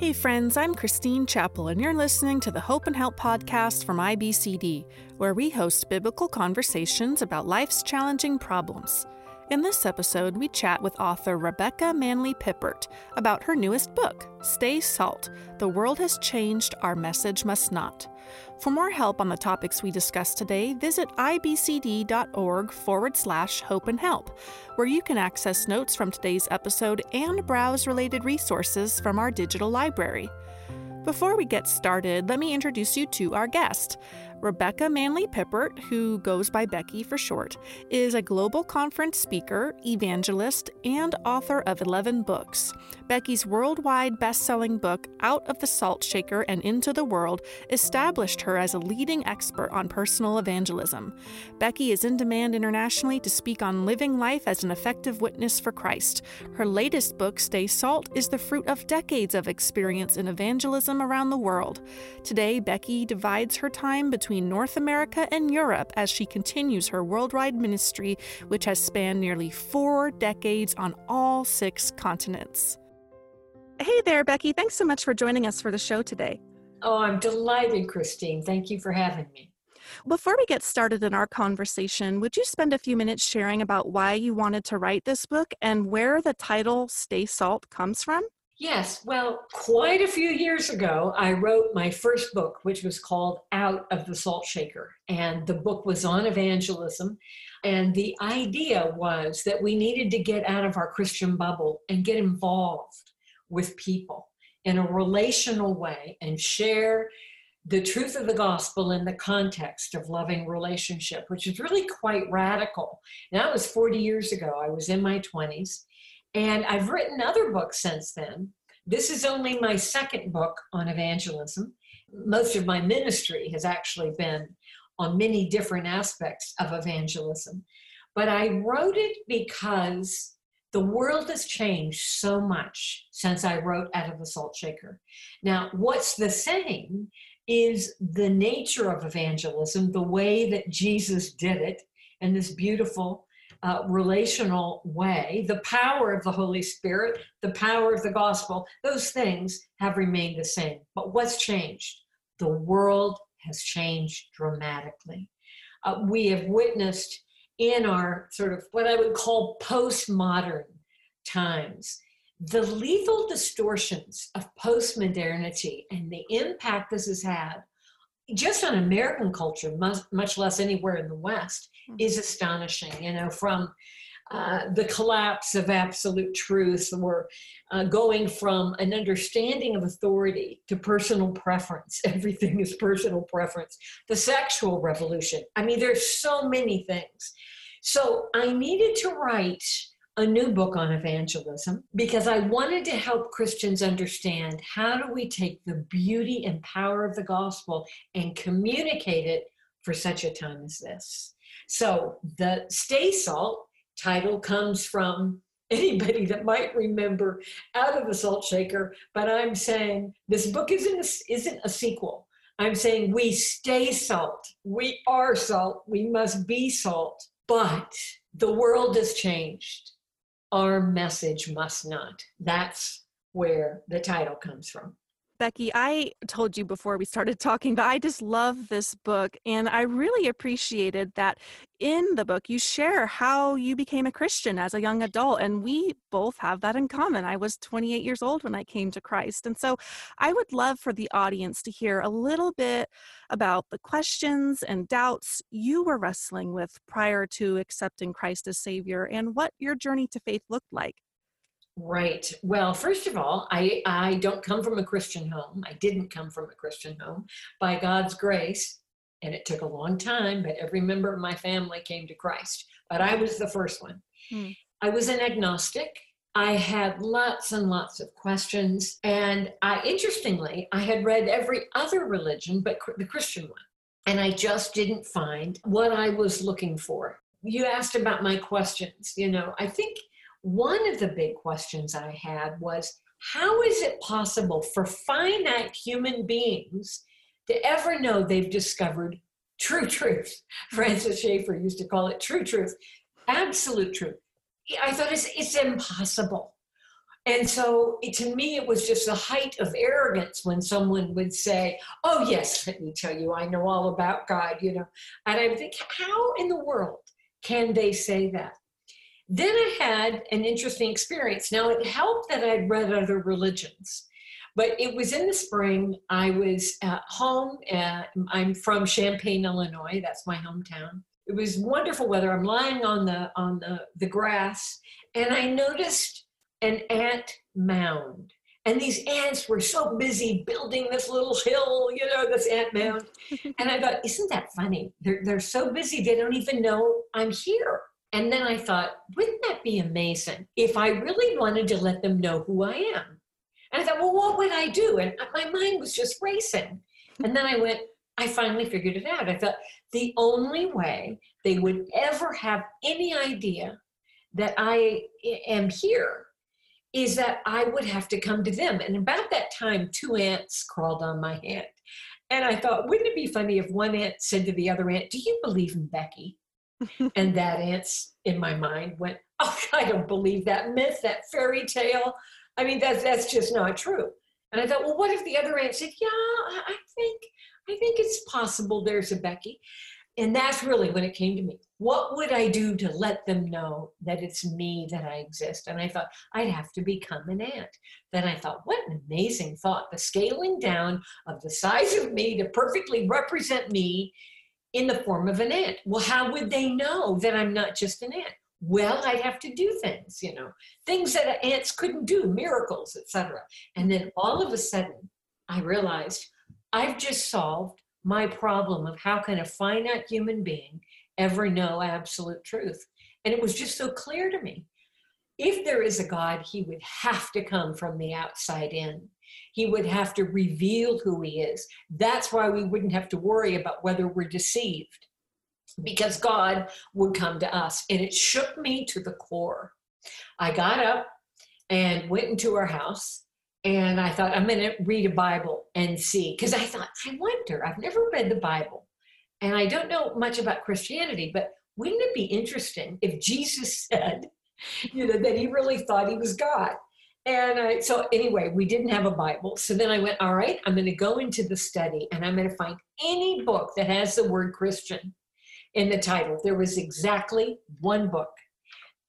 Hey, friends, I'm Christine Chappell, and you're listening to the Hope and Help podcast from IBCD, where we host biblical conversations about life's challenging problems. In this episode, we chat with author Rebecca Manley Pippert about her newest book, Stay Salt The World Has Changed, Our Message Must Not. For more help on the topics we discussed today, visit ibcd.org forward slash hope and help, where you can access notes from today's episode and browse related resources from our digital library. Before we get started, let me introduce you to our guest. Rebecca Manley Pippert, who goes by Becky for short, is a global conference speaker, evangelist, and author of 11 books. Becky's worldwide best selling book, Out of the Salt Shaker and Into the World, established her as a leading expert on personal evangelism. Becky is in demand internationally to speak on living life as an effective witness for Christ. Her latest book, Stay Salt, is the fruit of decades of experience in evangelism around the world. Today, Becky divides her time between between North America and Europe as she continues her worldwide ministry, which has spanned nearly four decades on all six continents. Hey there, Becky. Thanks so much for joining us for the show today. Oh, I'm delighted, Christine. Thank you for having me. Before we get started in our conversation, would you spend a few minutes sharing about why you wanted to write this book and where the title Stay Salt comes from? Yes, well, quite a few years ago, I wrote my first book, which was called Out of the Salt Shaker. And the book was on evangelism. And the idea was that we needed to get out of our Christian bubble and get involved with people in a relational way and share the truth of the gospel in the context of loving relationship, which is really quite radical. And that was 40 years ago. I was in my 20s. And I've written other books since then. This is only my second book on evangelism. Most of my ministry has actually been on many different aspects of evangelism. But I wrote it because the world has changed so much since I wrote Out of the Salt Shaker. Now, what's the same is the nature of evangelism, the way that Jesus did it, and this beautiful uh, relational way, the power of the Holy Spirit, the power of the gospel, those things have remained the same. But what's changed? The world has changed dramatically. Uh, we have witnessed in our sort of what I would call postmodern times the lethal distortions of postmodernity and the impact this has had just on American culture, much, much less anywhere in the West, hmm. is astonishing. You know, from uh, the collapse of absolute truth, or uh, going from an understanding of authority to personal preference. Everything is personal preference. The sexual revolution. I mean, there's so many things. So I needed to write a new book on evangelism because I wanted to help Christians understand how do we take the beauty and power of the gospel and communicate it for such a time as this. So the Stay Salt title comes from anybody that might remember out of the salt shaker, but I'm saying this book isn't a, isn't a sequel. I'm saying we stay salt. We are salt. We must be salt. But the world has changed our message must not. That's where the title comes from. Becky, I told you before we started talking, but I just love this book. And I really appreciated that in the book you share how you became a Christian as a young adult. And we both have that in common. I was 28 years old when I came to Christ. And so I would love for the audience to hear a little bit about the questions and doubts you were wrestling with prior to accepting Christ as Savior and what your journey to faith looked like. Right. Well, first of all, I, I don't come from a Christian home. I didn't come from a Christian home. By God's grace, and it took a long time, but every member of my family came to Christ. But I was the first one. Hmm. I was an agnostic. I had lots and lots of questions. And I, interestingly, I had read every other religion but the Christian one. And I just didn't find what I was looking for. You asked about my questions. You know, I think one of the big questions I had was how is it possible for finite human beings to ever know they've discovered true truth? Francis Schaeffer used to call it true truth, absolute truth. I thought it's, it's impossible. And so it, to me, it was just the height of arrogance when someone would say, Oh, yes, let me tell you, I know all about God, you know. And I think, how in the world can they say that? Then I had an interesting experience. Now, it helped that I'd read other religions. But it was in the spring. I was at home. Uh, I'm from Champaign, Illinois. That's my hometown. It was wonderful weather. I'm lying on the on the, the grass, and I noticed an ant mound. And these ants were so busy building this little hill, you know, this ant mound. and I thought, isn't that funny? They're, they're so busy, they don't even know I'm here. And then I thought, wouldn't that be amazing if I really wanted to let them know who I am? And I thought, well, what would I do? And my mind was just racing. And then I went, I finally figured it out. I thought the only way they would ever have any idea that I am here is that I would have to come to them. And about that time, two ants crawled on my hand. And I thought, wouldn't it be funny if one ant said to the other ant, Do you believe in Becky? And that ant's in my mind went, Oh, I don't believe that myth, that fairy tale. I mean, that's that's just not true. And I thought, well, what if the other ant said, Yeah, I think I think it's possible there's a Becky. And that's really when it came to me. What would I do to let them know that it's me that I exist? And I thought, I'd have to become an ant. Then I thought, what an amazing thought. The scaling down of the size of me to perfectly represent me in the form of an ant. Well, how would they know that I'm not just an ant? Well, I'd have to do things, you know, things that ants couldn't do, miracles, etc. And then all of a sudden, I realized I've just solved my problem of how can a finite human being ever know absolute truth? And it was just so clear to me. If there is a God, he would have to come from the outside in. He would have to reveal who he is. That's why we wouldn't have to worry about whether we're deceived, because God would come to us. And it shook me to the core. I got up and went into our house and I thought, I'm going to read a Bible and see. Because I thought, I wonder, I've never read the Bible. And I don't know much about Christianity, but wouldn't it be interesting if Jesus said, you know, that he really thought he was God? And I, so, anyway, we didn't have a Bible. So then I went, all right, I'm going to go into the study and I'm going to find any book that has the word Christian in the title. There was exactly one book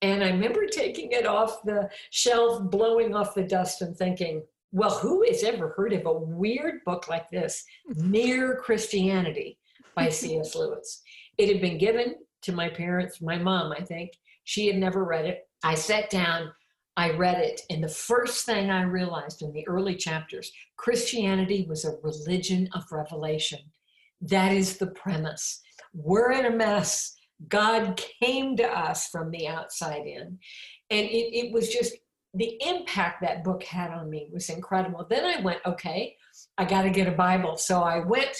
and I remember taking it off the shelf, blowing off the dust, and thinking, well, who has ever heard of a weird book like this, Mere Christianity by C.S. Lewis? It had been given to my parents, my mom, I think. She had never read it. I sat down, I read it, and the first thing I realized in the early chapters Christianity was a religion of revelation. That is the premise. We're in a mess God came to us from the outside in. And it, it was just the impact that book had on me was incredible. Then I went, okay, I got to get a Bible. So I went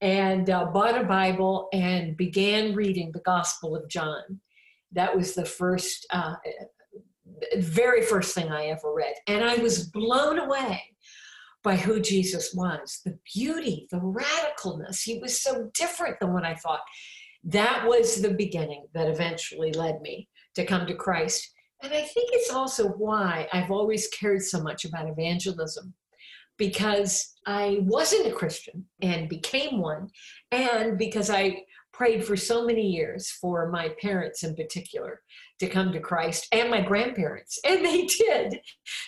and uh, bought a Bible and began reading the Gospel of John. That was the first, uh, very first thing I ever read. And I was blown away by who Jesus was the beauty, the radicalness. He was so different than what I thought that was the beginning that eventually led me to come to Christ. And I think it's also why I've always cared so much about evangelism because I wasn't a Christian and became one, and because I prayed for so many years for my parents in particular to come to Christ and my grandparents, and they did.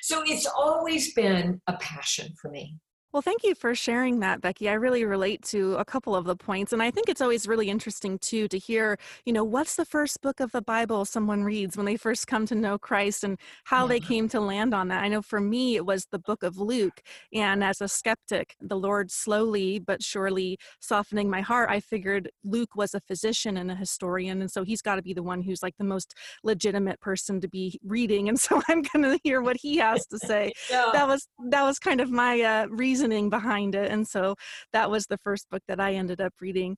So it's always been a passion for me. Well, thank you for sharing that, Becky. I really relate to a couple of the points. And I think it's always really interesting, too, to hear, you know, what's the first book of the Bible someone reads when they first come to know Christ and how yeah. they came to land on that. I know for me, it was the book of Luke. And as a skeptic, the Lord slowly but surely softening my heart, I figured Luke was a physician and a historian. And so he's got to be the one who's like the most legitimate person to be reading. And so I'm going to hear what he has to say. yeah. That was, that was kind of my uh, reason reasoning behind it. And so that was the first book that I ended up reading.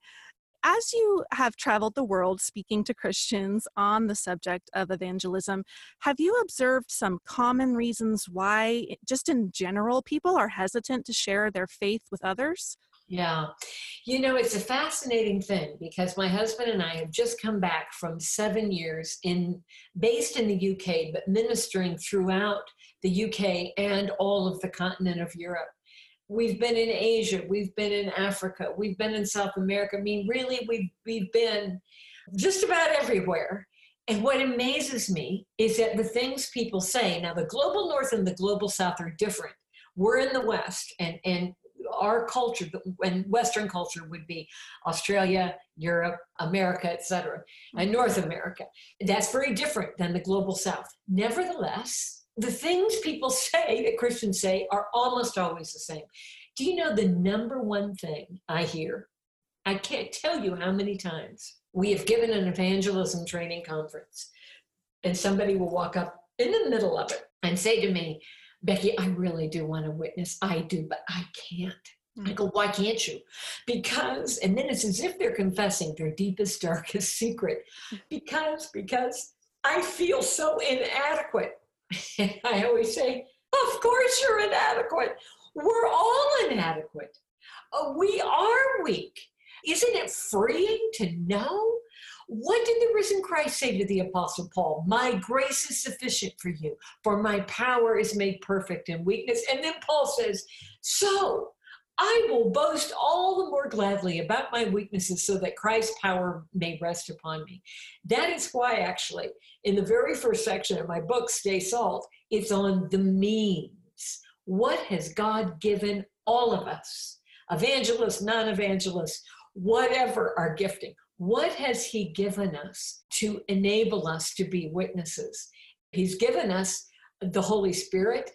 As you have traveled the world speaking to Christians on the subject of evangelism, have you observed some common reasons why, eh, just in general, people are hesitant to share their faith with others? Yeah. You know, it's a fascinating thing because my husband and I have just come back from seven years in based in the UK, but ministering throughout the UK and all of the continent of Europe. We've been in Asia, we've been in Africa, we've been in South America. I mean, really, we've we've been just about everywhere. And what amazes me is that the things people say, now the global north and the global south are different. We're in the West, and, and our culture and Western culture would be Australia, Europe, America, etc., and North America. That's very different than the global South. Nevertheless, the things people say that Christians say are almost always the same. Do you know the number one thing I hear? I can't tell you how many times we have given an evangelism training conference, and somebody will walk up in the middle of it and say to me, Becky, I really do want to witness. I do, but I can't. Hmm. I go, why can't you? Because, and then it's as if they're confessing their deepest, darkest secret. Because, because I feel so inadequate. I always say, of course you're inadequate. We're all inadequate. Uh, we are weak. Isn't it freeing to know? What did the risen Christ say to the Apostle Paul? My grace is sufficient for you, for my power is made perfect in weakness. And then Paul says, So I will boast all the more gladly about my weaknesses so that Christ's power may rest upon me. That is why, actually, in the very first section of my book, Stay Salt, it's on the means. What has God given all of us, evangelists, non evangelists, whatever our gifting? What has He given us to enable us to be witnesses? He's given us the Holy Spirit,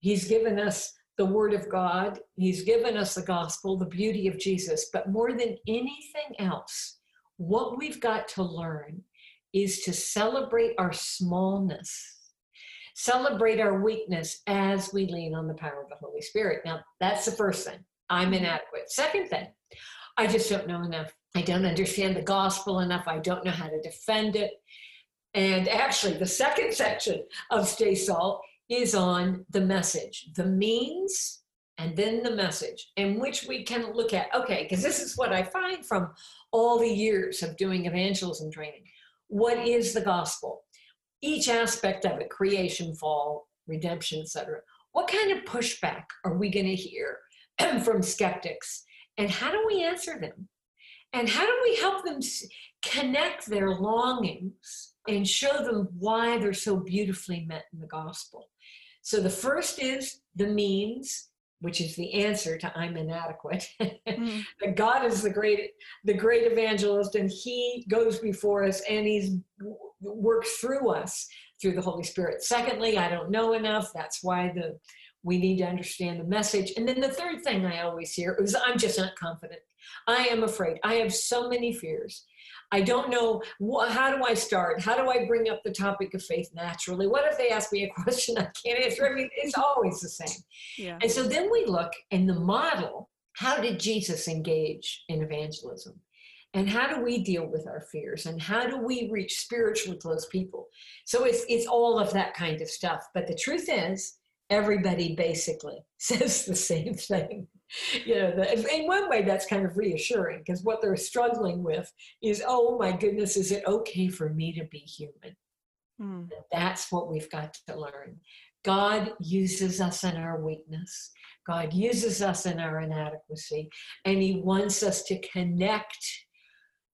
He's given us the Word of God, He's given us the gospel, the beauty of Jesus. But more than anything else, what we've got to learn is to celebrate our smallness, celebrate our weakness as we lean on the power of the Holy Spirit. Now, that's the first thing. I'm inadequate. Second thing, I just don't know enough. I don't understand the gospel enough. I don't know how to defend it. And actually, the second section of Stay Salt is on the message, the means, and then the message, in which we can look at, okay, because this is what I find from all the years of doing evangelism training. What is the gospel? Each aspect of it, creation, fall, redemption, etc. What kind of pushback are we going to hear from skeptics? And how do we answer them? And how do we help them connect their longings and show them why they're so beautifully met in the gospel? So the first is the means, which is the answer to I'm inadequate. mm. that God is the great the great evangelist and he goes before us and he's works through us through the Holy Spirit. Secondly, I don't know enough. That's why the we need to understand the message. And then the third thing I always hear is I'm just not confident. I am afraid. I have so many fears. I don't know how do I start? How do I bring up the topic of faith naturally? What if they ask me a question I can't answer? I mean, it's always the same. Yeah. And so then we look in the model how did Jesus engage in evangelism? And how do we deal with our fears? And how do we reach spiritually close people? So it's, it's all of that kind of stuff. But the truth is, everybody basically says the same thing you know, the, in one way that's kind of reassuring because what they're struggling with is, oh my goodness, is it okay for me to be human? Mm. That's what we've got to learn. God uses us in our weakness. God uses us in our inadequacy, and He wants us to connect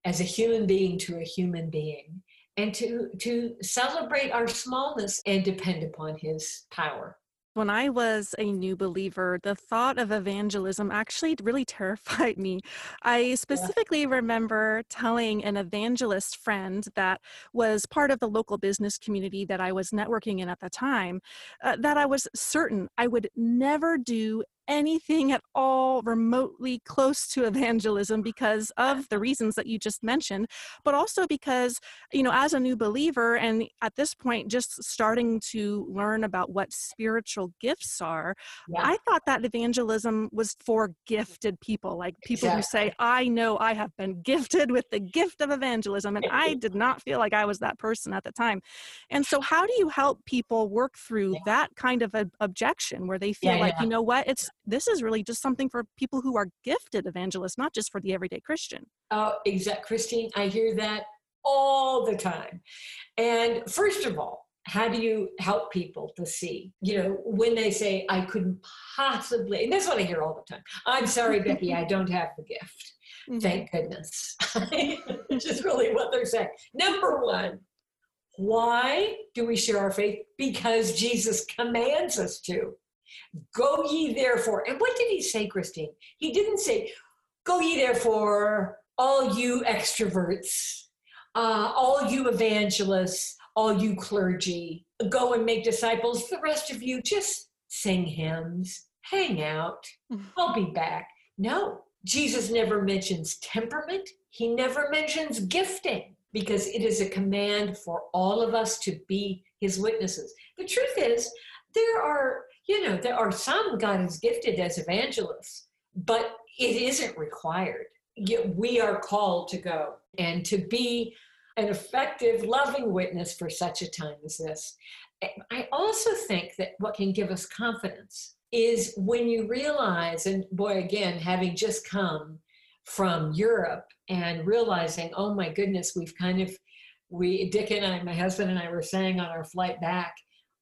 as a human being to a human being and to, to celebrate our smallness and depend upon His power. When I was a new believer, the thought of evangelism actually really terrified me. I specifically yeah. remember telling an evangelist friend that was part of the local business community that I was networking in at the time uh, that I was certain I would never do anything at all remotely close to evangelism because of the reasons that you just mentioned, but also because, you know, as a new believer and at this point just starting to learn about what spiritual gifts are, yeah. I thought that evangelism was for gifted people, like people who say, I know I have been gifted with the gift of evangelism. And I did not feel like I was that person at the time. And so, how do you help people work through yeah. that kind of a objection where they feel like, you know what, it's this is really just something for people who are gifted evangelists, not just for the everyday Christian. Oh, exact, Christine. I hear that all the time. And first of all, how do you help people to see? You know, when they say, I couldn't possibly, and that's what I hear all the time. I'm sorry, Becky, I don't have the gift. Mm-hmm. Thank goodness. Which is really what they're saying. Number one, why do we share our faith? Because Jesus commands us to. Go ye therefore. And what did he say, Christine? He didn't say, Go ye therefore, all you extroverts, uh, all you evangelists, all you clergy, go and make disciples. The rest of you just sing hymns, hang out, I'll be back. No, Jesus never mentions temperament, he never mentions gifting because it is a command for all of us to be his witnesses. The truth is, there are, you know, there are some God has gifted as evangelists, but it isn't required. Yet We are called to go and to be an effective, loving witness for such a time as this. I also think that what can give us confidence is when you realize, and boy, again, having just come from Europe and realizing, oh my goodness, we've kind of, we, Dick and I, my husband and I were saying on our flight back,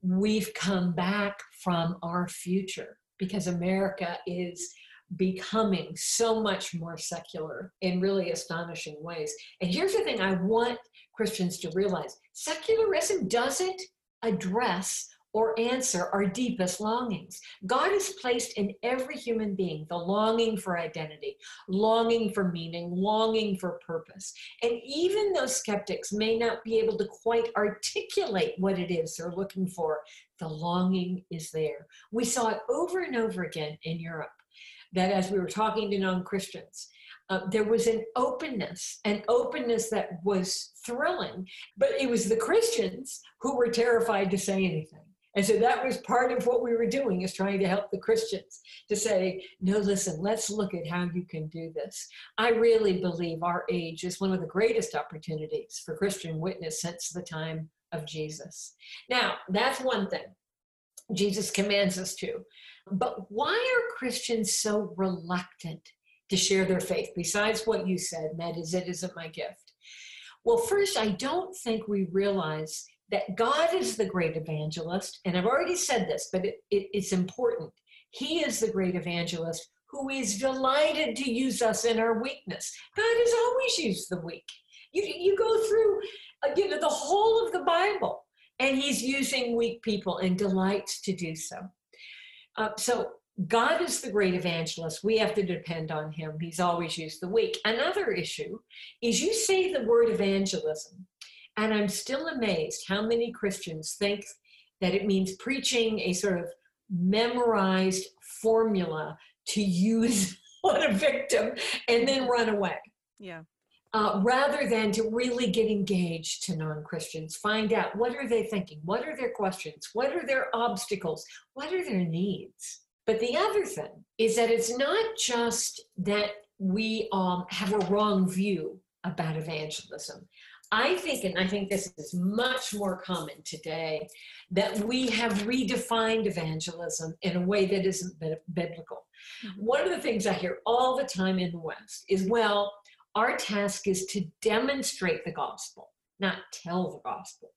we've come back from our future because America is becoming so much more secular in really astonishing ways. And here's the thing I want Christians to realize secularism doesn't address or answer our deepest longings. God has placed in every human being the longing for identity, longing for meaning, longing for purpose. And even though skeptics may not be able to quite articulate what it is they're looking for, the longing is there. We saw it over and over again in Europe that as we were talking to non Christians, uh, there was an openness, an openness that was thrilling, but it was the Christians who were terrified to say anything. And so that was part of what we were doing is trying to help the Christians to say, no, listen, let's look at how you can do this. I really believe our age is one of the greatest opportunities for Christian witness since the time of Jesus. Now, that's one thing. Jesus commands us to. But why are Christians so reluctant to share their faith, besides what you said, and that is, it isn't my gift? Well, first, I don't think we realize that God is the great evangelist, and I've already said this, but it, it, it's important. He is the great evangelist who is delighted to use us in our weakness. God has always used the weak. You, you go through uh, you know, the whole of the Bible, and He's using weak people and delights to do so. Uh, so God is the great evangelist. We have to depend on him. He's always used the weak. Another issue is you say the word evangelism, and I'm still amazed how many Christians think that it means preaching a sort of memorized formula to use on a victim and then run away. Yeah. Uh, rather than to really get engaged to non-christians find out what are they thinking what are their questions what are their obstacles what are their needs but the other thing is that it's not just that we um, have a wrong view about evangelism I think, and I think this is much more common today, that we have redefined evangelism in a way that isn't biblical. Mm-hmm. One of the things I hear all the time in the West is, well, our task is to demonstrate the gospel, not tell the gospel.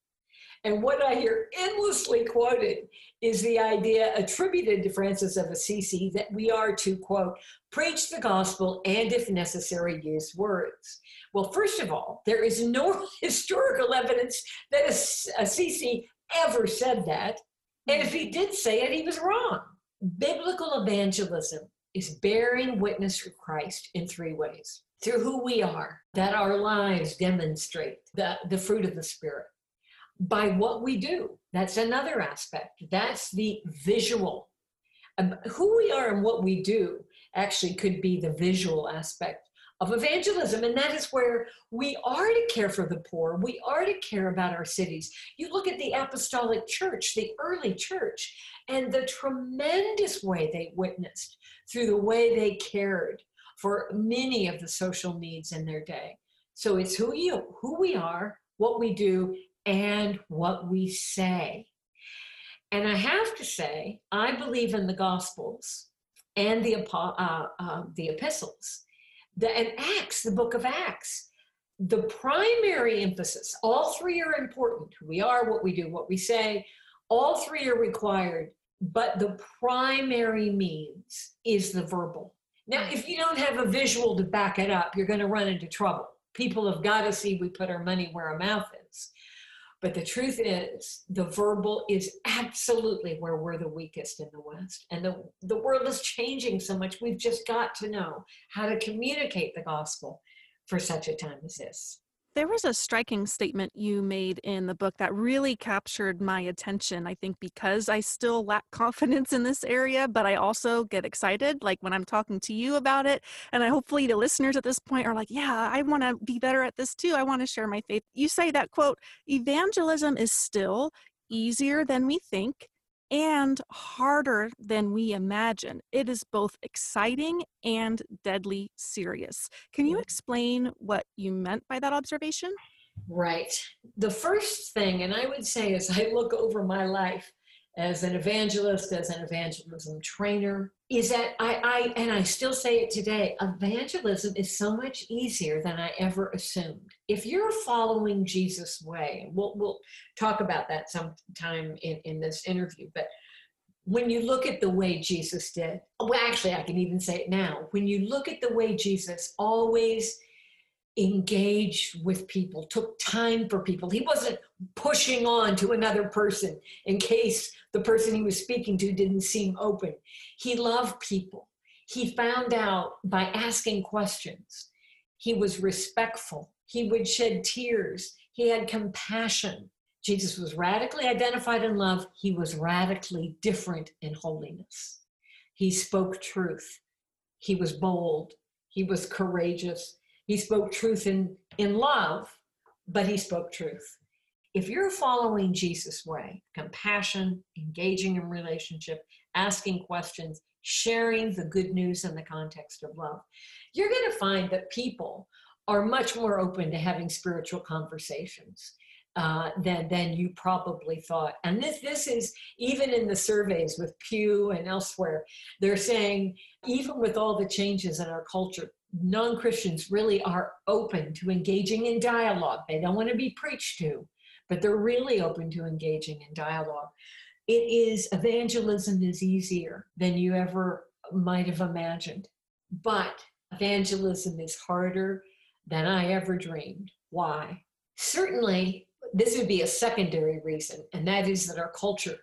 And what I hear endlessly quoted is the idea attributed to Francis of Assisi that we are to, quote, preach the gospel and, if necessary, use words. Well, first of all, there is no historical evidence that Assisi ever said that. And if he did say it, he was wrong. Biblical evangelism is bearing witness for Christ in three ways through who we are, that our lives demonstrate the, the fruit of the Spirit. By what we do, that's another aspect. That's the visual. Um, who we are and what we do actually could be the visual aspect of evangelism. And that is where we are to care for the poor. We are to care about our cities. You look at the apostolic church, the early church, and the tremendous way they witnessed through the way they cared for many of the social needs in their day. So it's who you who we are, what we do, and what we say. And I have to say, I believe in the Gospels and the, uh, uh, the epistles. The, and Acts, the book of Acts, the primary emphasis, all three are important. Who we are, what we do, what we say, all three are required, but the primary means is the verbal. Now, if you don't have a visual to back it up, you're going to run into trouble. People have got to see we put our money where our mouth is. But the truth is, the verbal is absolutely where we're the weakest in the West. And the, the world is changing so much. We've just got to know how to communicate the gospel for such a time as this. There was a striking statement you made in the book that really captured my attention. I think because I still lack confidence in this area, but I also get excited like when I'm talking to you about it. And I hopefully the listeners at this point are like, yeah, I want to be better at this too. I want to share my faith. You say that quote, evangelism is still easier than we think and harder than we imagine. It is both exciting and deadly serious. Can you explain what you meant by that observation? Right. The first thing, and I would say as I look over my life, as an evangelist, as an evangelism trainer, is that I, I, and I still say it today, evangelism is so much easier than I ever assumed. If you're following Jesus' way, we'll, we'll talk about that sometime in, in this interview, but when you look at the way Jesus did, well, actually, I can even say it now. When you look at the way Jesus always engaged with people, took time for people. He wasn't pushing on to another person in case the person he was speaking to didn't seem open. He loved people. He found out by asking questions. He was respectful. He would shed tears. He had compassion. Jesus was radically identified in love. He was radically different in holiness. He spoke truth. He was bold. He was courageous he spoke truth in, in love, but he spoke truth. If you're following Jesus' way, compassion, engaging in relationship, asking questions, sharing the good news in the context of love, you're going to find that people are much more open to having spiritual conversations. Uh, than than you probably thought. And this this is even in the surveys with Pew and elsewhere, they're saying even with all the changes in our culture, non Christians really are open to engaging in dialogue. They don't want to be preached to, but they're really open to engaging in dialogue. It is evangelism is easier than you ever might have imagined, but evangelism is harder than I ever dreamed. Why? Certainly, this would be a secondary reason, and that is that our culture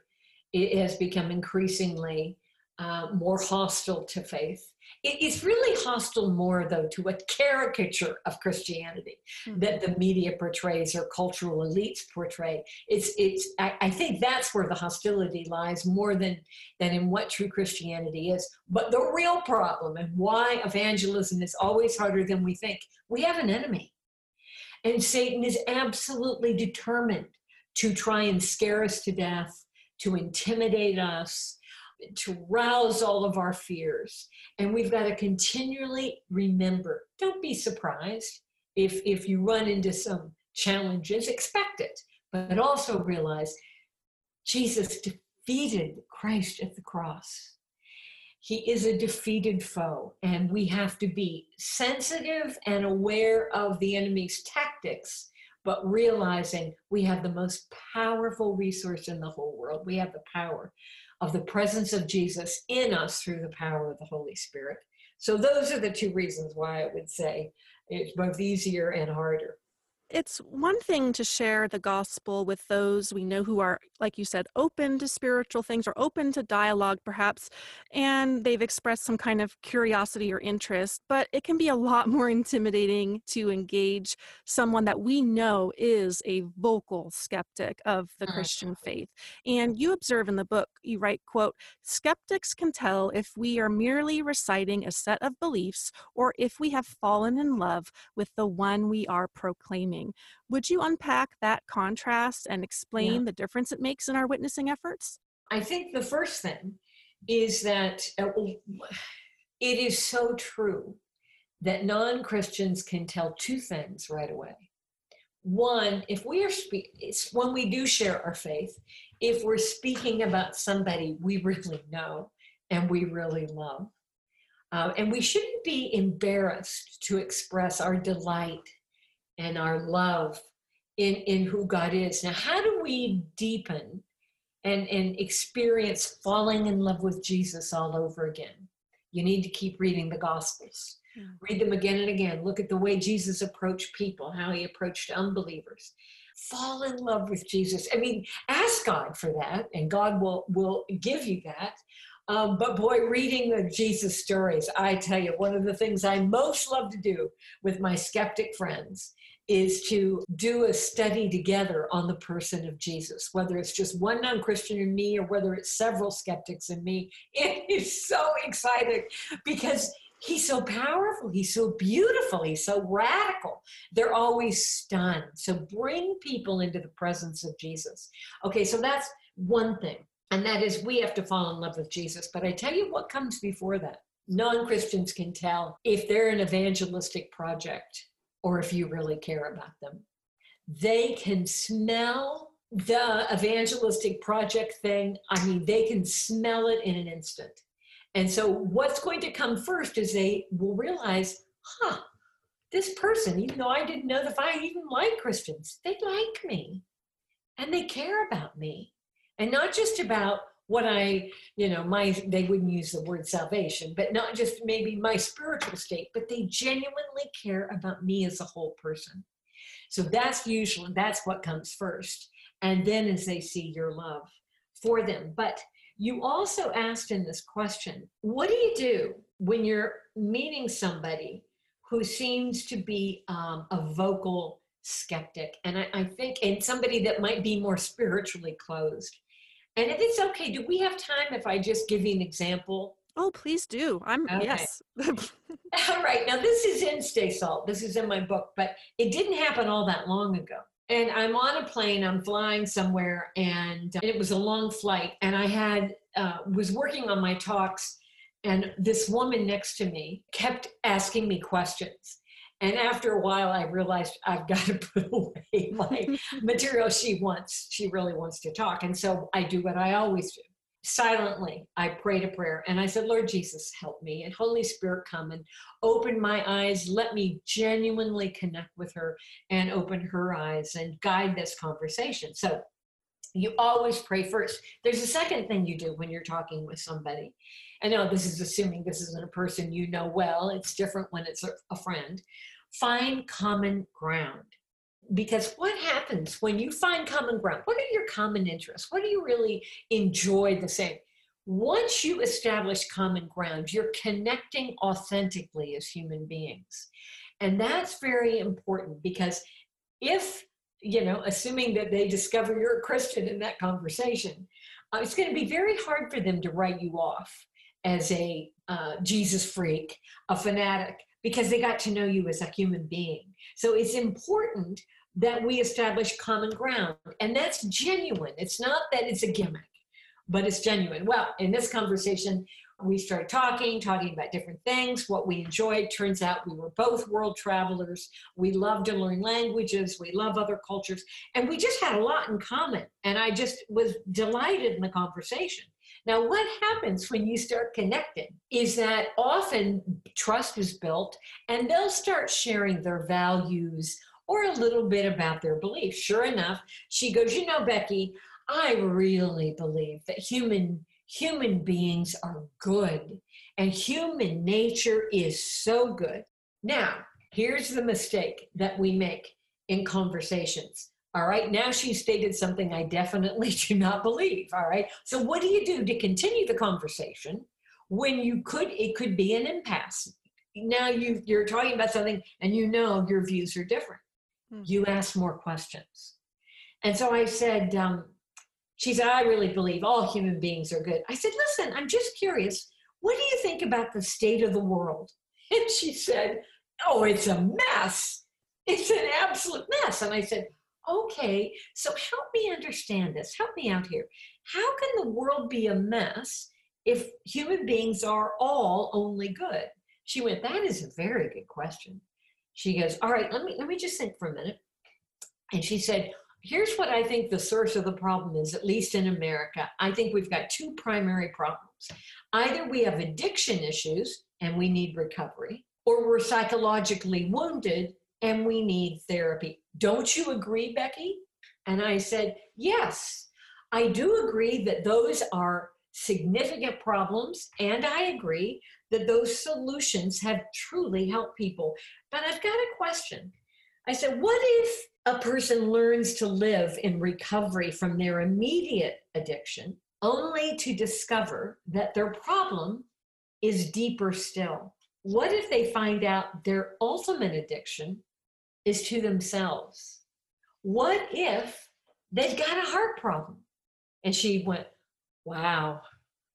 it has become increasingly uh, more hostile to faith it's really hostile more, though, to a caricature of Christianity mm-hmm. that the media portrays or cultural elites portray. It's, it's. I, I, think that's where the hostility lies more than than in what true Christianity is. But the real problem and why evangelism is always harder than we think. We have an enemy, and Satan is absolutely determined to try and scare us to death, to intimidate us to rouse all of our fears. And we've got to continually remember don't be surprised if, if you run into some challenges, expect it, but also realize Jesus defeated Christ at the cross. He is a defeated foe, and we have to be sensitive and aware of the enemy's tactics, but realizing we have the most powerful resource in the whole world. We have the power of the presence of Jesus in us through the power of the Holy Spirit. So, those are the two reasons why I would say it's both easier and harder it's one thing to share the gospel with those we know who are, like you said, open to spiritual things or open to dialogue, perhaps, and they've expressed some kind of curiosity or interest. But it can be a lot more intimidating to engage someone that we know is a vocal skeptic of the mm-hmm. Christian faith. And you observe in the book, you write, quote, skeptics can tell if we are merely reciting a set of beliefs or if we have fallen in love with the one we are proclaiming. Would you unpack that contrast and explain yeah. the difference it makes in our witnessing efforts? I think the first thing is that uh, it is so true that non Christians can tell two things right away. One, if we are spe- when we do share our faith, if we're speaking about somebody we really know and we really love, Uh, and we shouldn't be embarrassed to express our delight and our love in, in who God is. Now, how do we deepen and, and experience falling in love with Jesus all over again? You need to keep reading the Gospels. Yeah. Read them again and again. Look at the way Jesus approached people, how he approached unbelievers. Fall in love with Jesus. I mean, ask God for that, and God will, will give you that. Um, but boy, reading the Jesus stories, I tell you, one of the things I most love to do with my skeptic friends is to do a study together on the person of Jesus, whether it's just one non Christian and me or whether it's several skeptics and me. It is so exciting because he's so powerful, he's so beautiful, he's so radical. They're always stunned. So bring people into the presence of Jesus. Okay, so that's one thing. And that is, we have to fall in love with Jesus. But I tell you what comes before that. Non Christians can tell if they're an evangelistic project or if you really care about them. They can smell the evangelistic project thing. I mean, they can smell it in an instant. And so, what's going to come first is they will realize, huh, this person, even though I didn't know if I even like Christians, they like me and they care about me and not just about what I, you know, my, they wouldn't use the word salvation, but not just maybe my spiritual state, but they genuinely care about me as a whole person. So that's usually, that's what comes first. And then as they see your love for them. But you also asked in this question, what do you do when you're meeting somebody who seems to be um, a vocal skeptic? And I, I think, and somebody that might be more spiritually closed. And if it's okay, do we have time if I just give you an example? Oh, please do. I'm okay. yes. all right. Now this is in Stay Salt. This is in my book, but it didn't happen all that long ago. And I'm on a plane. I'm flying somewhere, and it was a long flight. And I had uh, was working on my talks, and this woman next to me kept asking me questions. And after a while, I realized I've got to put away my material. She wants, she really wants to talk. And so I do what I always do. Silently, I prayed a prayer and I said, Lord Jesus, help me. And Holy Spirit, come and open my eyes. Let me genuinely connect with her and open her eyes and guide this conversation. So you always pray first. There's a second thing you do when you're talking with somebody. I know this is assuming this isn't a person you know well, it's different when it's a, a friend. Find common ground. Because what happens when you find common ground? What are your common interests? What do you really enjoy the same? Once you establish common ground, you're connecting authentically as human beings. And that's very important because if, you know, assuming that they discover you're a Christian in that conversation, uh, it's going to be very hard for them to write you off as a uh, Jesus freak, a fanatic, because they got to know you as a human being. So it's important that we establish common ground, and that's genuine. It's not that it's a gimmick, but it's genuine. Well, in this conversation, we started talking, talking about different things, what we enjoyed. Turns out we were both world travelers. We love to learn languages. We love other cultures. And we just had a lot in common. And I just was delighted in the conversation. Now, what happens when you start connecting is that often trust is built and they'll start sharing their values or a little bit about their beliefs. Sure enough, she goes, You know, Becky, I really believe that human human beings are good and human nature is so good. Now, here's the mistake that we make in conversations. All right, now she stated something I definitely do not believe. All right, so what do you do to continue the conversation when you could, it could be an impasse? Now you, you're talking about something and you know your views are different. Mm-hmm. You ask more questions. And so I said, um, she said, I really believe all human beings are good. I said, listen, I'm just curious. What do you think about the state of the world? And she said, oh, it's a mess. It's an absolute mess. And I said, okay, so help me understand this. Help me out here. How can the world be a mess if human beings are all only good? She went, that is a very good question. She goes, all right, let me let me just think for a minute. And she said, here's what I think the source of the problem is, at least in America. I think we've got two primary problems. Either we have addiction issues, and we need recovery, or we're psychologically wounded and we need therapy. Don't you agree, Becky? And I said, Yes, I do agree that those are significant problems, and I agree that those solutions have truly helped people. But I've got a question. I said, What if a person learns to live in recovery from their immediate addiction only to discover that their problem is deeper still? What if they find out their ultimate addiction is to themselves? What if they've got a heart problem? And she went, Wow,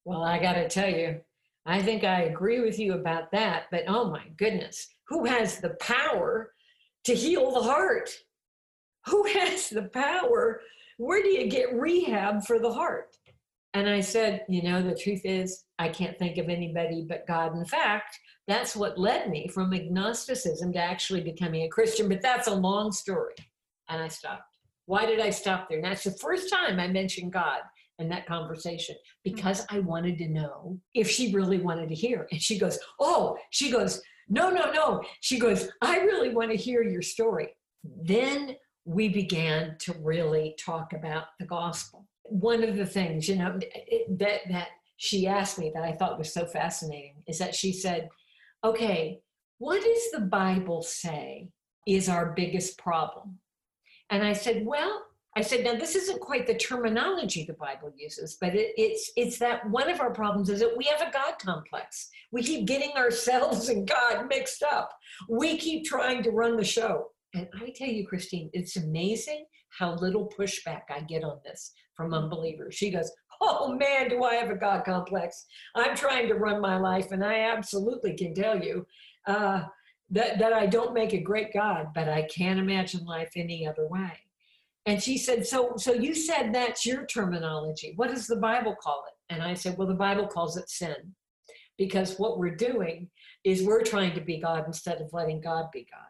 well, I got to tell you, I think I agree with you about that, but oh my goodness, who has the power to heal the heart? Who has the power? Where do you get rehab for the heart? And I said, you know, the truth is, I can't think of anybody but God. In fact, that's what led me from agnosticism to actually becoming a Christian, but that's a long story. And I stopped. Why did I stop there? And that's the first time I mentioned God in that conversation because I wanted to know if she really wanted to hear. And she goes, Oh, she goes, No, no, no. She goes, I really want to hear your story. Then we began to really talk about the gospel. One of the things, you know, that, that she asked me that I thought was so fascinating is that she said, Okay, what does the Bible say is our biggest problem? And I said, Well, I said, now this isn't quite the terminology the Bible uses, but it, it's it's that one of our problems is that we have a God complex. We keep getting ourselves and God mixed up. We keep trying to run the show. And I tell you, Christine, it's amazing how little pushback I get on this from unbelievers. She goes, Oh man, do I have a God complex? I'm trying to run my life, and I absolutely can tell you uh, that, that I don't make a great God, but I can't imagine life any other way. And she said, so, so you said that's your terminology. What does the Bible call it? And I said, Well, the Bible calls it sin. Because what we're doing is we're trying to be God instead of letting God be God.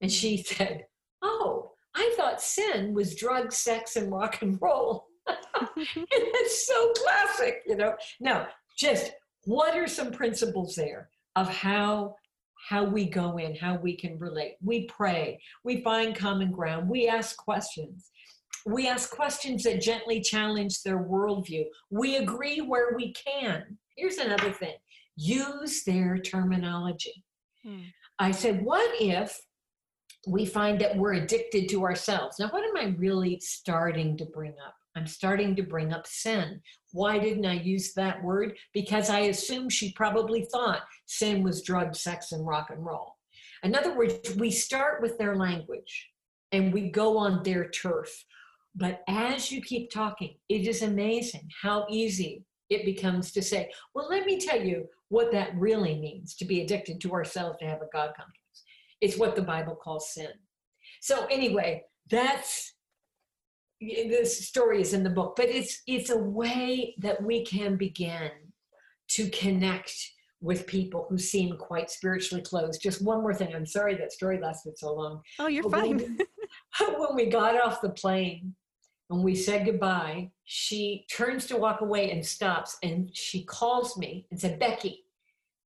And she said, Oh, I thought sin was drugs, sex, and rock and roll. And it's so classic, you know. Now, just what are some principles there of how how we go in, how we can relate. We pray, we find common ground, we ask questions. We ask questions that gently challenge their worldview. We agree where we can. Here's another thing use their terminology. Hmm. I said, what if we find that we're addicted to ourselves? Now, what am I really starting to bring up? I'm starting to bring up sin. Why didn't I use that word? Because I assume she probably thought sin was drug, sex, and rock and roll. In other words, we start with their language and we go on their turf. But as you keep talking, it is amazing how easy it becomes to say, well, let me tell you what that really means to be addicted to ourselves, to have a God complex. It's what the Bible calls sin. So, anyway, that's this story is in the book, but it's it's a way that we can begin to connect with people who seem quite spiritually closed. Just one more thing. I'm sorry that story lasted so long. Oh, you're but fine. When we, when we got off the plane, when we said goodbye, she turns to walk away and stops and she calls me and said, Becky.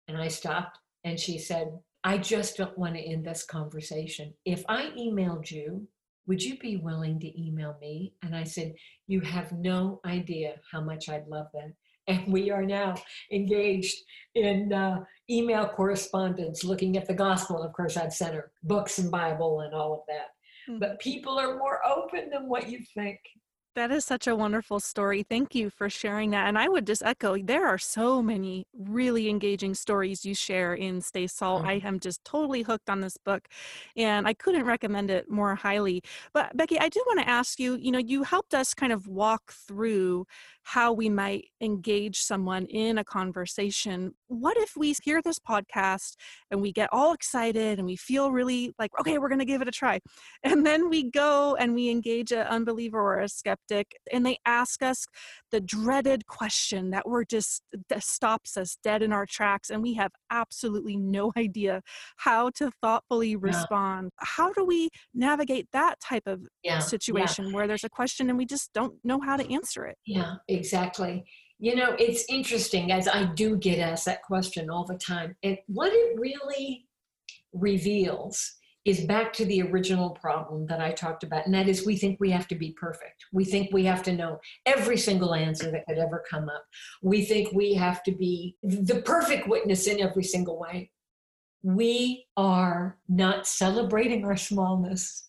And I stopped and she said, I just don't want to end this conversation. If I emailed you would you be willing to email me? And I said, You have no idea how much I'd love that. And we are now engaged in uh, email correspondence, looking at the gospel. Of course, I've sent her books and Bible and all of that. Mm-hmm. But people are more open than what you think. That is such a wonderful story. Thank you for sharing that. And I would just echo there are so many really engaging stories you share in Stay Salt. I mm-hmm. am just totally hooked on this book and I couldn't recommend it more highly. But Becky, I do want to ask you you know, you helped us kind of walk through how we might engage someone in a conversation. What if we hear this podcast and we get all excited and we feel really like, okay, we're going to give it a try. And then we go and we engage an unbeliever or a skeptic and they ask us the dreaded question that we're just that stops us dead in our tracks and we have absolutely no idea how to thoughtfully respond. Yeah. How do we navigate that type of yeah. situation yeah. where there's a question and we just don't know how to answer it? Yeah, exactly. You know, it's interesting as I do get asked that question all the time. And what it really reveals is back to the original problem that I talked about, and that is we think we have to be perfect. We think we have to know every single answer that could ever come up. We think we have to be the perfect witness in every single way. We are not celebrating our smallness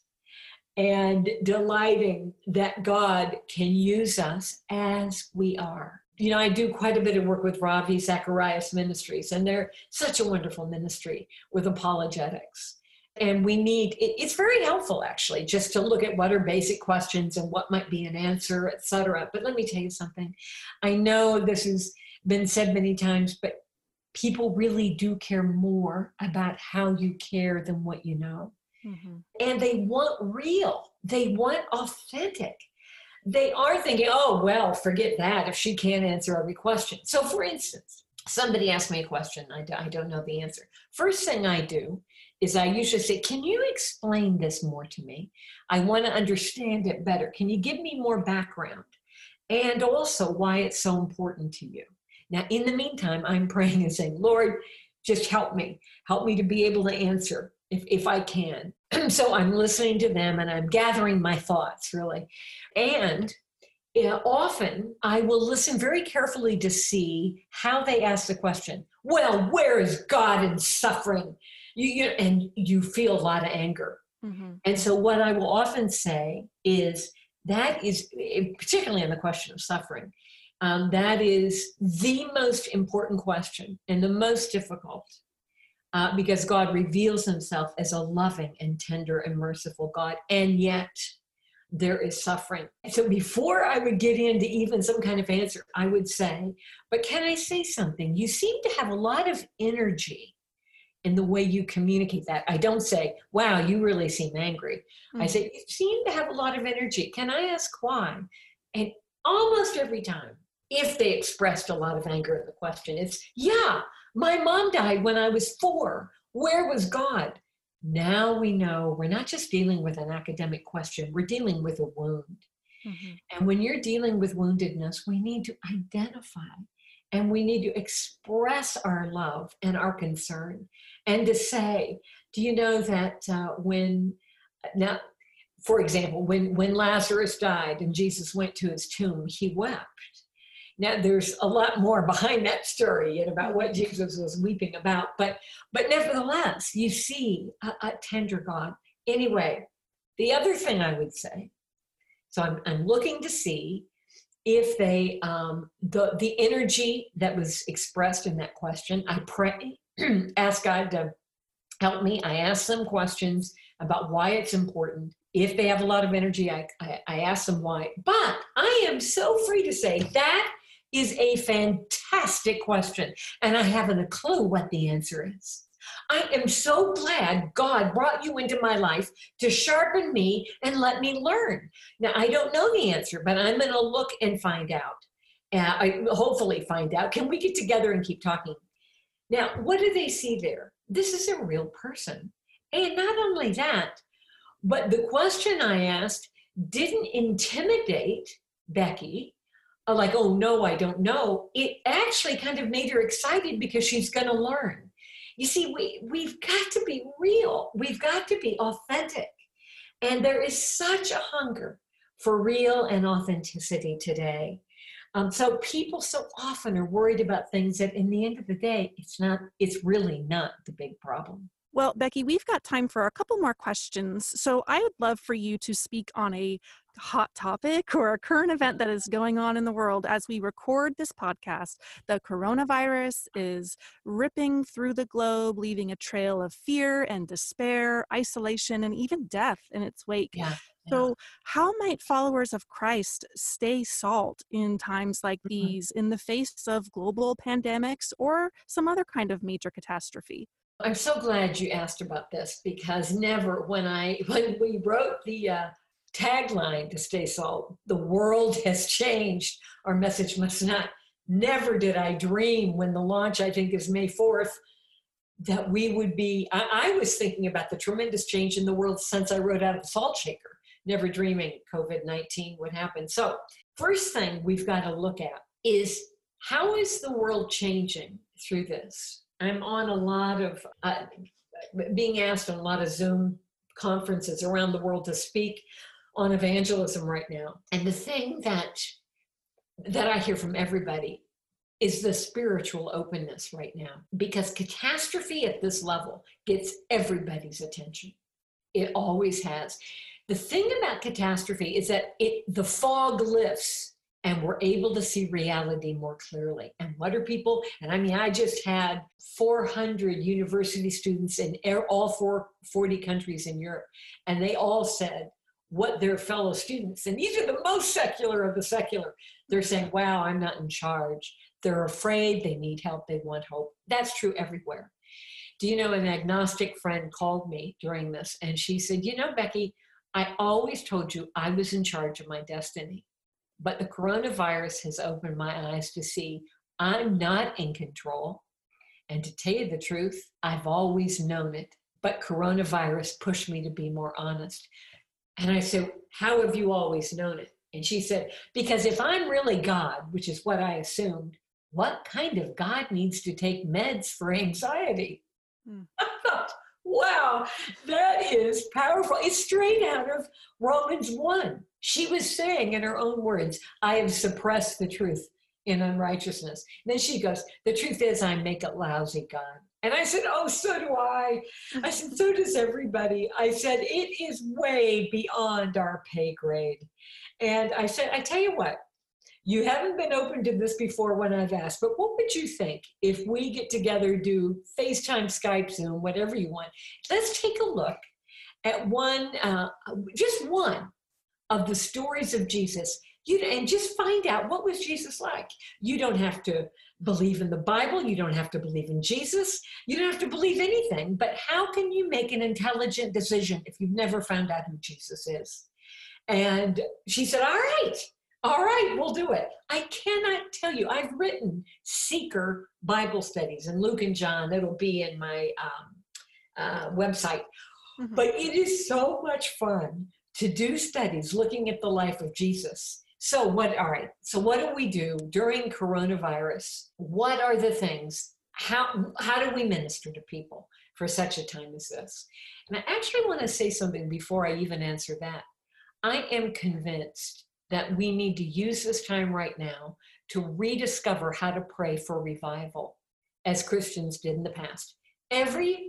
and delighting that God can use us as we are. You know, I do quite a bit of work with Ravi Zacharias Ministries, and they're such a wonderful ministry with apologetics. And we need it's very helpful actually just to look at what are basic questions and what might be an answer etc but let me tell you something. I know this has been said many times but people really do care more about how you care than what you know mm-hmm. and they want real they want authentic they are thinking oh well forget that if she can't answer every question so for instance somebody asked me a question I, I don't know the answer first thing i do is I usually say, Can you explain this more to me? I want to understand it better. Can you give me more background? And also why it's so important to you. Now, in the meantime, I'm praying and saying, Lord, just help me. Help me to be able to answer if, if I can. so I'm listening to them and I'm gathering my thoughts, really. And you know, often I will listen very carefully to see how they ask the question. Well, where is God in suffering? you, you and you feel a lot of anger. Mm-hmm. And so, what I will often say is that is, eh, particularly on the question of suffering, um, that is the most important question and the most difficult uh, because God reveals himself as a loving and tender and merciful God. And yet, there is suffering. So before I would get into even some kind of answer, I would say, But can I say something? You seem to have a lot of energy in the way you communicate that. I don't say, wow, you really seem angry. Mm-hmm. I say, you seem to have a lot of energy. Can I ask why? And almost every time, if they expressed a lot of anger in the question, it's, yeah, my mom died when I was four. Where was God? Now we know we're not just dealing with an academic question, we're dealing with a wound. Mm-hmm. And when you're dealing with woundedness, we need to identify and we need to express our love and our concern and to say do you know that uh, when now for example when when lazarus died and jesus went to his tomb he wept now there's a lot more behind that story and about what jesus was weeping about but but nevertheless you see a, a tender god. Anyway the other thing i would say so i'm, I'm looking to see if they um, the the energy that was expressed in that question i pray ask god to help me. I ask them questions about why it's important. If they have a lot of energy I, I, I ask them why. But i am so free to say that is a fantastic question and i haven't a clue what the answer is I am so glad God brought you into my life to sharpen me and let me learn. Now, I don't know the answer, but I'm going to look and find out. Uh, I hopefully find out. Can we get together and keep talking? Now, what do they see there? This is a real person. And not only that, but the question I asked didn't intimidate Becky, like, oh no, I don't know. It actually kind of made her excited because she's going to learn. You see, we, we've got to be real, we've got to be authentic. And there is such a hunger for real and authenticity today. Um, so people so often are worried about things that in the end of the day, it's not, it's really not the big problem. Well, Becky, we've got time for a couple more questions. So I would love for you to speak on a hot topic or a current event that is going on in the world as we record this podcast. The coronavirus is ripping through the globe, leaving a trail of fear and despair, isolation, and even death in its wake. Yeah. So, how might followers of Christ stay salt in times like mm-hmm. these in the face of global pandemics or some other kind of major catastrophe? I'm so glad you asked about this because never, when I when we wrote the uh, tagline to Stay Salt, the world has changed. Our message must not. Never did I dream when the launch, I think, is May 4th, that we would be. I, I was thinking about the tremendous change in the world since I wrote out of the Salt Shaker, never dreaming COVID 19 would happen. So, first thing we've got to look at is How is the world changing through this? I'm on a lot of, uh, being asked on a lot of Zoom conferences around the world to speak on evangelism right now. And the thing that that I hear from everybody is the spiritual openness right now because catastrophe at this level gets everybody's attention. It always has. The thing about catastrophe is that it the fog lifts and we're able to see reality more clearly. And what are people? And I mean, I just had 400 university students in all four, 40 countries in Europe, and they all said what their fellow students, and these are the most secular of the secular, they're saying, wow, I'm not in charge. They're afraid, they need help, they want hope. That's true everywhere. Do you know, an agnostic friend called me during this, and she said, you know, Becky, I always told you I was in charge of my destiny. But the coronavirus has opened my eyes to see I'm not in control. And to tell you the truth, I've always known it. But coronavirus pushed me to be more honest. And I said, How have you always known it? And she said, Because if I'm really God, which is what I assumed, what kind of God needs to take meds for anxiety? Hmm. I thought, wow, that is powerful. It's straight out of Romans 1. She was saying in her own words, I have suppressed the truth in unrighteousness. Then she goes, The truth is, I make it lousy, God. And I said, Oh, so do I. I said, So does everybody. I said, It is way beyond our pay grade. And I said, I tell you what, you haven't been open to this before when I've asked, but what would you think if we get together, do FaceTime, Skype, Zoom, whatever you want? Let's take a look at one, uh, just one of the stories of Jesus. You, and just find out what was Jesus like. You don't have to believe in the Bible. You don't have to believe in Jesus. You don't have to believe anything. But how can you make an intelligent decision if you've never found out who Jesus is? And she said, All right, all right, we'll do it. I cannot tell you, I've written seeker Bible studies and Luke and John. It'll be in my um, uh, website. Mm-hmm. But it is so much fun to do studies looking at the life of Jesus. So what all right. So what do we do during coronavirus? What are the things how how do we minister to people for such a time as this? And I actually want to say something before I even answer that. I am convinced that we need to use this time right now to rediscover how to pray for revival as Christians did in the past. Every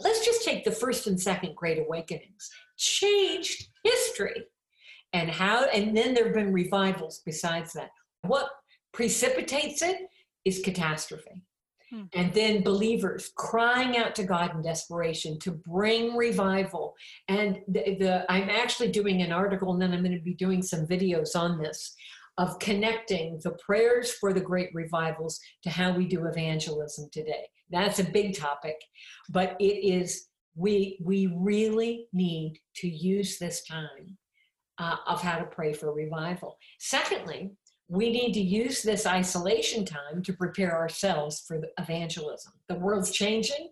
let's just take the first and second great awakenings. Changed history. And how and then there have been revivals besides that. What precipitates it is catastrophe. Hmm. and then believers crying out to god in desperation to bring revival. And the, the i'm actually doing an article and then i'm going to be doing some videos on this of connecting the prayers for the great revivals to how we do evangelism today that's a big topic but it is we we really need to use this time uh, of how to pray for revival. Secondly we need to use this isolation time to prepare ourselves for evangelism. The world's changing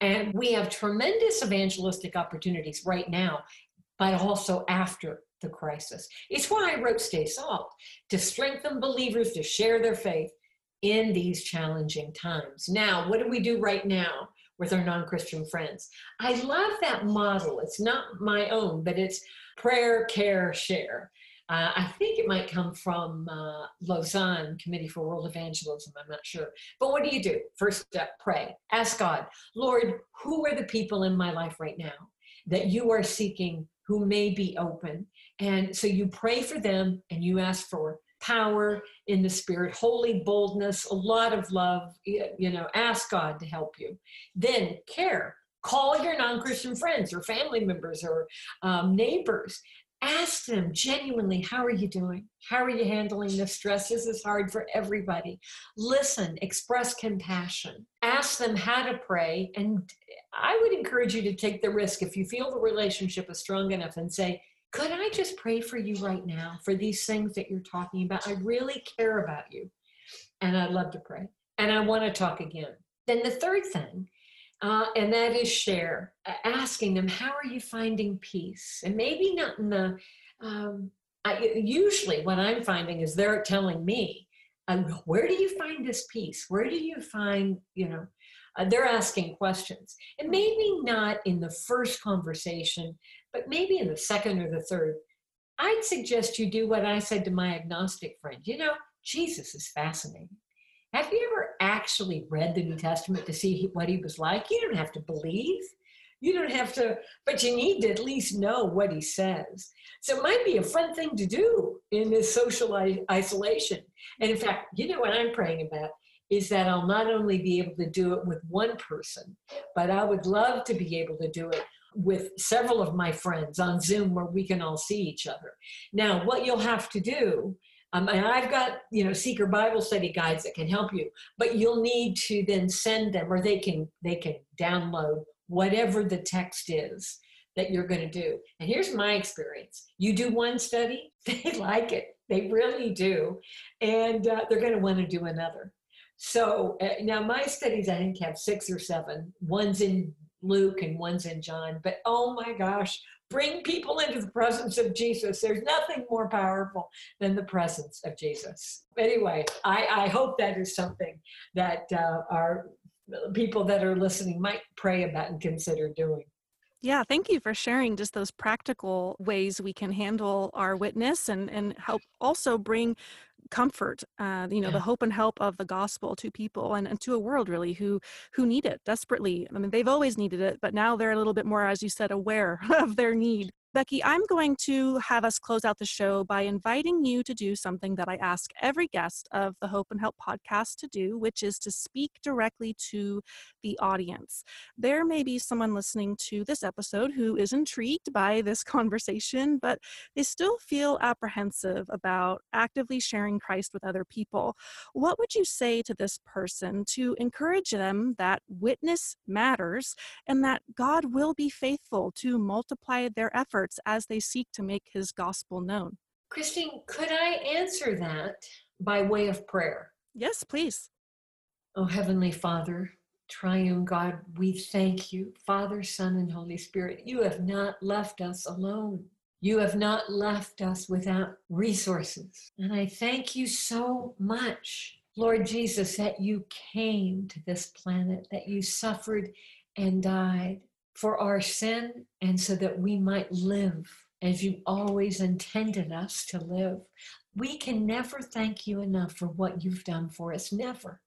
and we have tremendous evangelistic opportunities right now but also after the crisis. It's why i wrote stay salt to strengthen believers to share their faith in these challenging times now what do we do right now with our non Christian friends. I love that model. It's not my own, but it's prayer, care, share. Uh, I think it might come from uh, Lausanne Committee for World Evangelism. I'm not sure. But what do you do? First step, pray. Ask God, Lord, who are the people in my life right now that you are seeking who may be open? And so you pray for them and you ask for power in the spirit, holy boldness, a lot of love. You know, ask God to help you. Then care. Call your non Christian friends or family members or um, neighbors. Ask them genuinely, how are you doing? How are you handling the stress? This is hard for everybody. Listen, express compassion. Ask them how to pray. And I would encourage you to take the risk if you feel the relationship is strong enough and say, could I just pray for you right now for these things that you're talking about? I really care about you and I'd love to pray and I want to talk again. Then the third thing, uh, and that is share, uh, asking them, how are you finding peace? And maybe not in the, um, I, usually what I'm finding is they're telling me, um, where do you find this peace? Where do you find, you know, uh, they're asking questions. And maybe not in the first conversation, but maybe in the second or the third. I'd suggest you do what I said to my agnostic friend. You know, Jesus is fascinating. Have you ever actually read the New Testament to see what he was like? You don't have to believe. You don't have to, but you need to at least know what he says. So it might be a fun thing to do in this social isolation. And in fact, you know what I'm praying about is that I'll not only be able to do it with one person, but I would love to be able to do it with several of my friends on Zoom where we can all see each other. Now, what you'll have to do, um, and I've got you know seeker Bible study guides that can help you, but you'll need to then send them, or they can they can download whatever the text is that you're going to do. And here's my experience: you do one study, they like it, they really do, and uh, they're going to want to do another. So uh, now my studies, I think, have six or seven. One's in Luke and one's in John. But oh my gosh, bring people into the presence of Jesus. There's nothing more powerful than the presence of Jesus. Anyway, I, I hope that is something that uh, our people that are listening might pray about and consider doing. Yeah, thank you for sharing just those practical ways we can handle our witness and, and help also bring comfort uh, you know yeah. the hope and help of the gospel to people and, and to a world really who who need it desperately i mean they've always needed it but now they're a little bit more as you said aware of their need Becky, I'm going to have us close out the show by inviting you to do something that I ask every guest of the Hope and Help podcast to do, which is to speak directly to the audience. There may be someone listening to this episode who is intrigued by this conversation, but they still feel apprehensive about actively sharing Christ with other people. What would you say to this person to encourage them that witness matters and that God will be faithful to multiply their efforts? Efforts as they seek to make his gospel known. Christine, could I answer that by way of prayer? Yes, please. Oh, Heavenly Father, triune God, we thank you, Father, Son, and Holy Spirit. You have not left us alone. You have not left us without resources. And I thank you so much, Lord Jesus, that you came to this planet, that you suffered and died for our sin and so that we might live as you always intended us to live. We can never thank you enough for what you've done for us, never.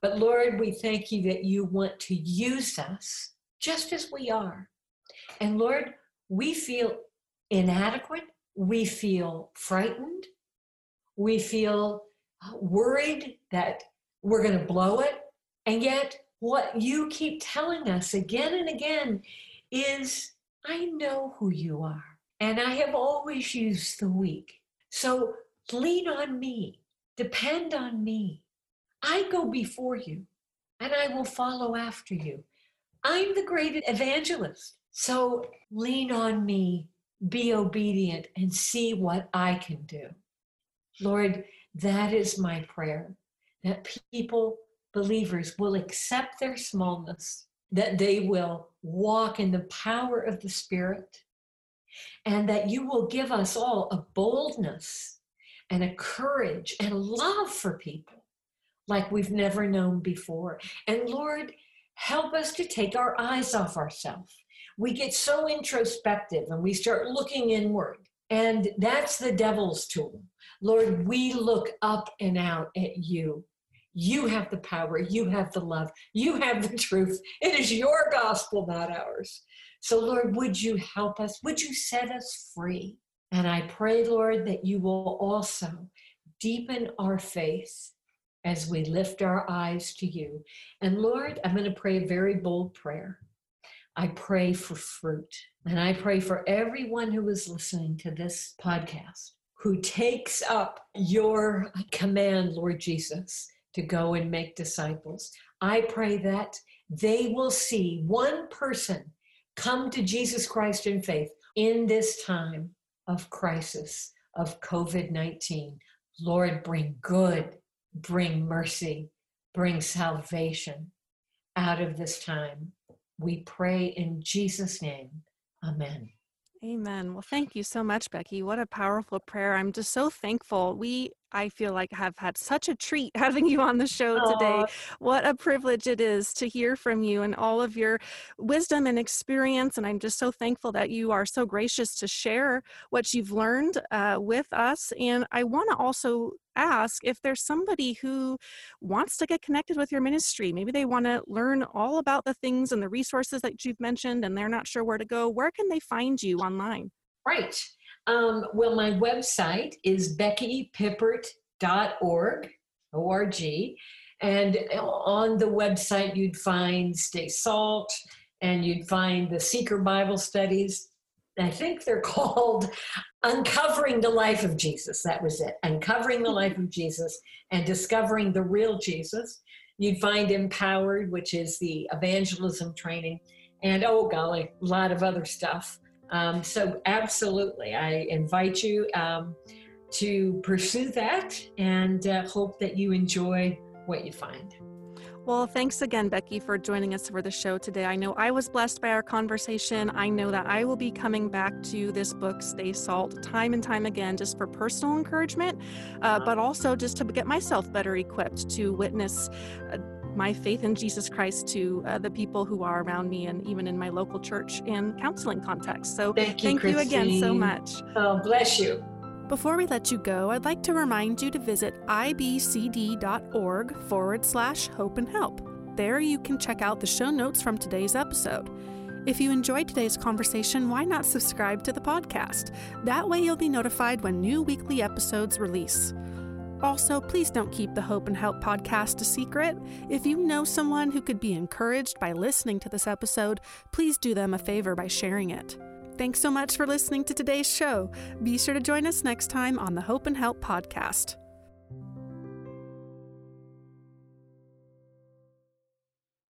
But Lord, we thank you that you want to use us just as we are. And Lord, we feel inadequate, we feel frightened, we feel uh, worried that we're going to blow it. And yet, what you keep telling us again and again is I know who you are, and I have always used the weak. So lean on me, depend on me. I go before you, and I will follow after you. I'm the great evangelist. So lean on me, be obedient, and see what I can do. Lord, that is my prayer that people believers will accept their smallness, that they will walk in the power of the Spirit, and that you will give us all a boldness and a courage and love for people like we've never known before. And Lord, help us to take our eyes off ourselves. We get so introspective and we start looking inward. And that's the devil's tool. Lord, we look up and out at you you have the power, you have the love, you have the truth. It is your gospel, not ours. So, Lord, would you help us? Would you set us free? And I pray, Lord, that you will also deepen our faith as we lift our eyes to you. And Lord, I'm going to pray a very bold prayer. I pray for fruit. And I pray for everyone who is listening to this podcast who takes up your command, Lord Jesus, to go and make disciples. I pray that they will see one person come to Jesus Christ in faith in this time of crisis of COVID 19. Lord, bring good, bring mercy, bring salvation out of this time. We pray in Jesus' name. Amen. Amen. Well, thank you so much, Becky. What a powerful prayer. I'm just so thankful. We I feel like I have had such a treat having you on the show today. What a privilege it is to hear from you and all of your wisdom and experience. And I'm just so thankful that you are so gracious to share what you've learned uh, with us. And I want to also ask if there's somebody who wants to get connected with your ministry. Maybe they want to learn all about the things and the resources that you've mentioned and they're not sure where to go. Where can they find you online? Right. Um, well, my website is beckypippert.org, O-R-G. And on the website, you'd find Stay Salt and you'd find the Seeker Bible Studies. I think they're called Uncovering the Life of Jesus. That was it. Uncovering the Life of Jesus and Discovering the Real Jesus. You'd find Empowered, which is the evangelism training. And oh, golly, a lot of other stuff. Um, so, absolutely, I invite you um, to pursue that and uh, hope that you enjoy what you find. Well, thanks again, Becky, for joining us for the show today. I know I was blessed by our conversation. I know that I will be coming back to this book, Stay Salt, time and time again, just for personal encouragement, uh, but also just to get myself better equipped to witness. Uh, my faith in Jesus Christ to uh, the people who are around me and even in my local church and counseling context. So thank you, thank you again so much. Oh, bless you. Before we let you go, I'd like to remind you to visit ibcd.org forward slash hope and help. There you can check out the show notes from today's episode. If you enjoyed today's conversation, why not subscribe to the podcast? That way you'll be notified when new weekly episodes release. Also, please don't keep the Hope and Help podcast a secret. If you know someone who could be encouraged by listening to this episode, please do them a favor by sharing it. Thanks so much for listening to today's show. Be sure to join us next time on the Hope and Help podcast.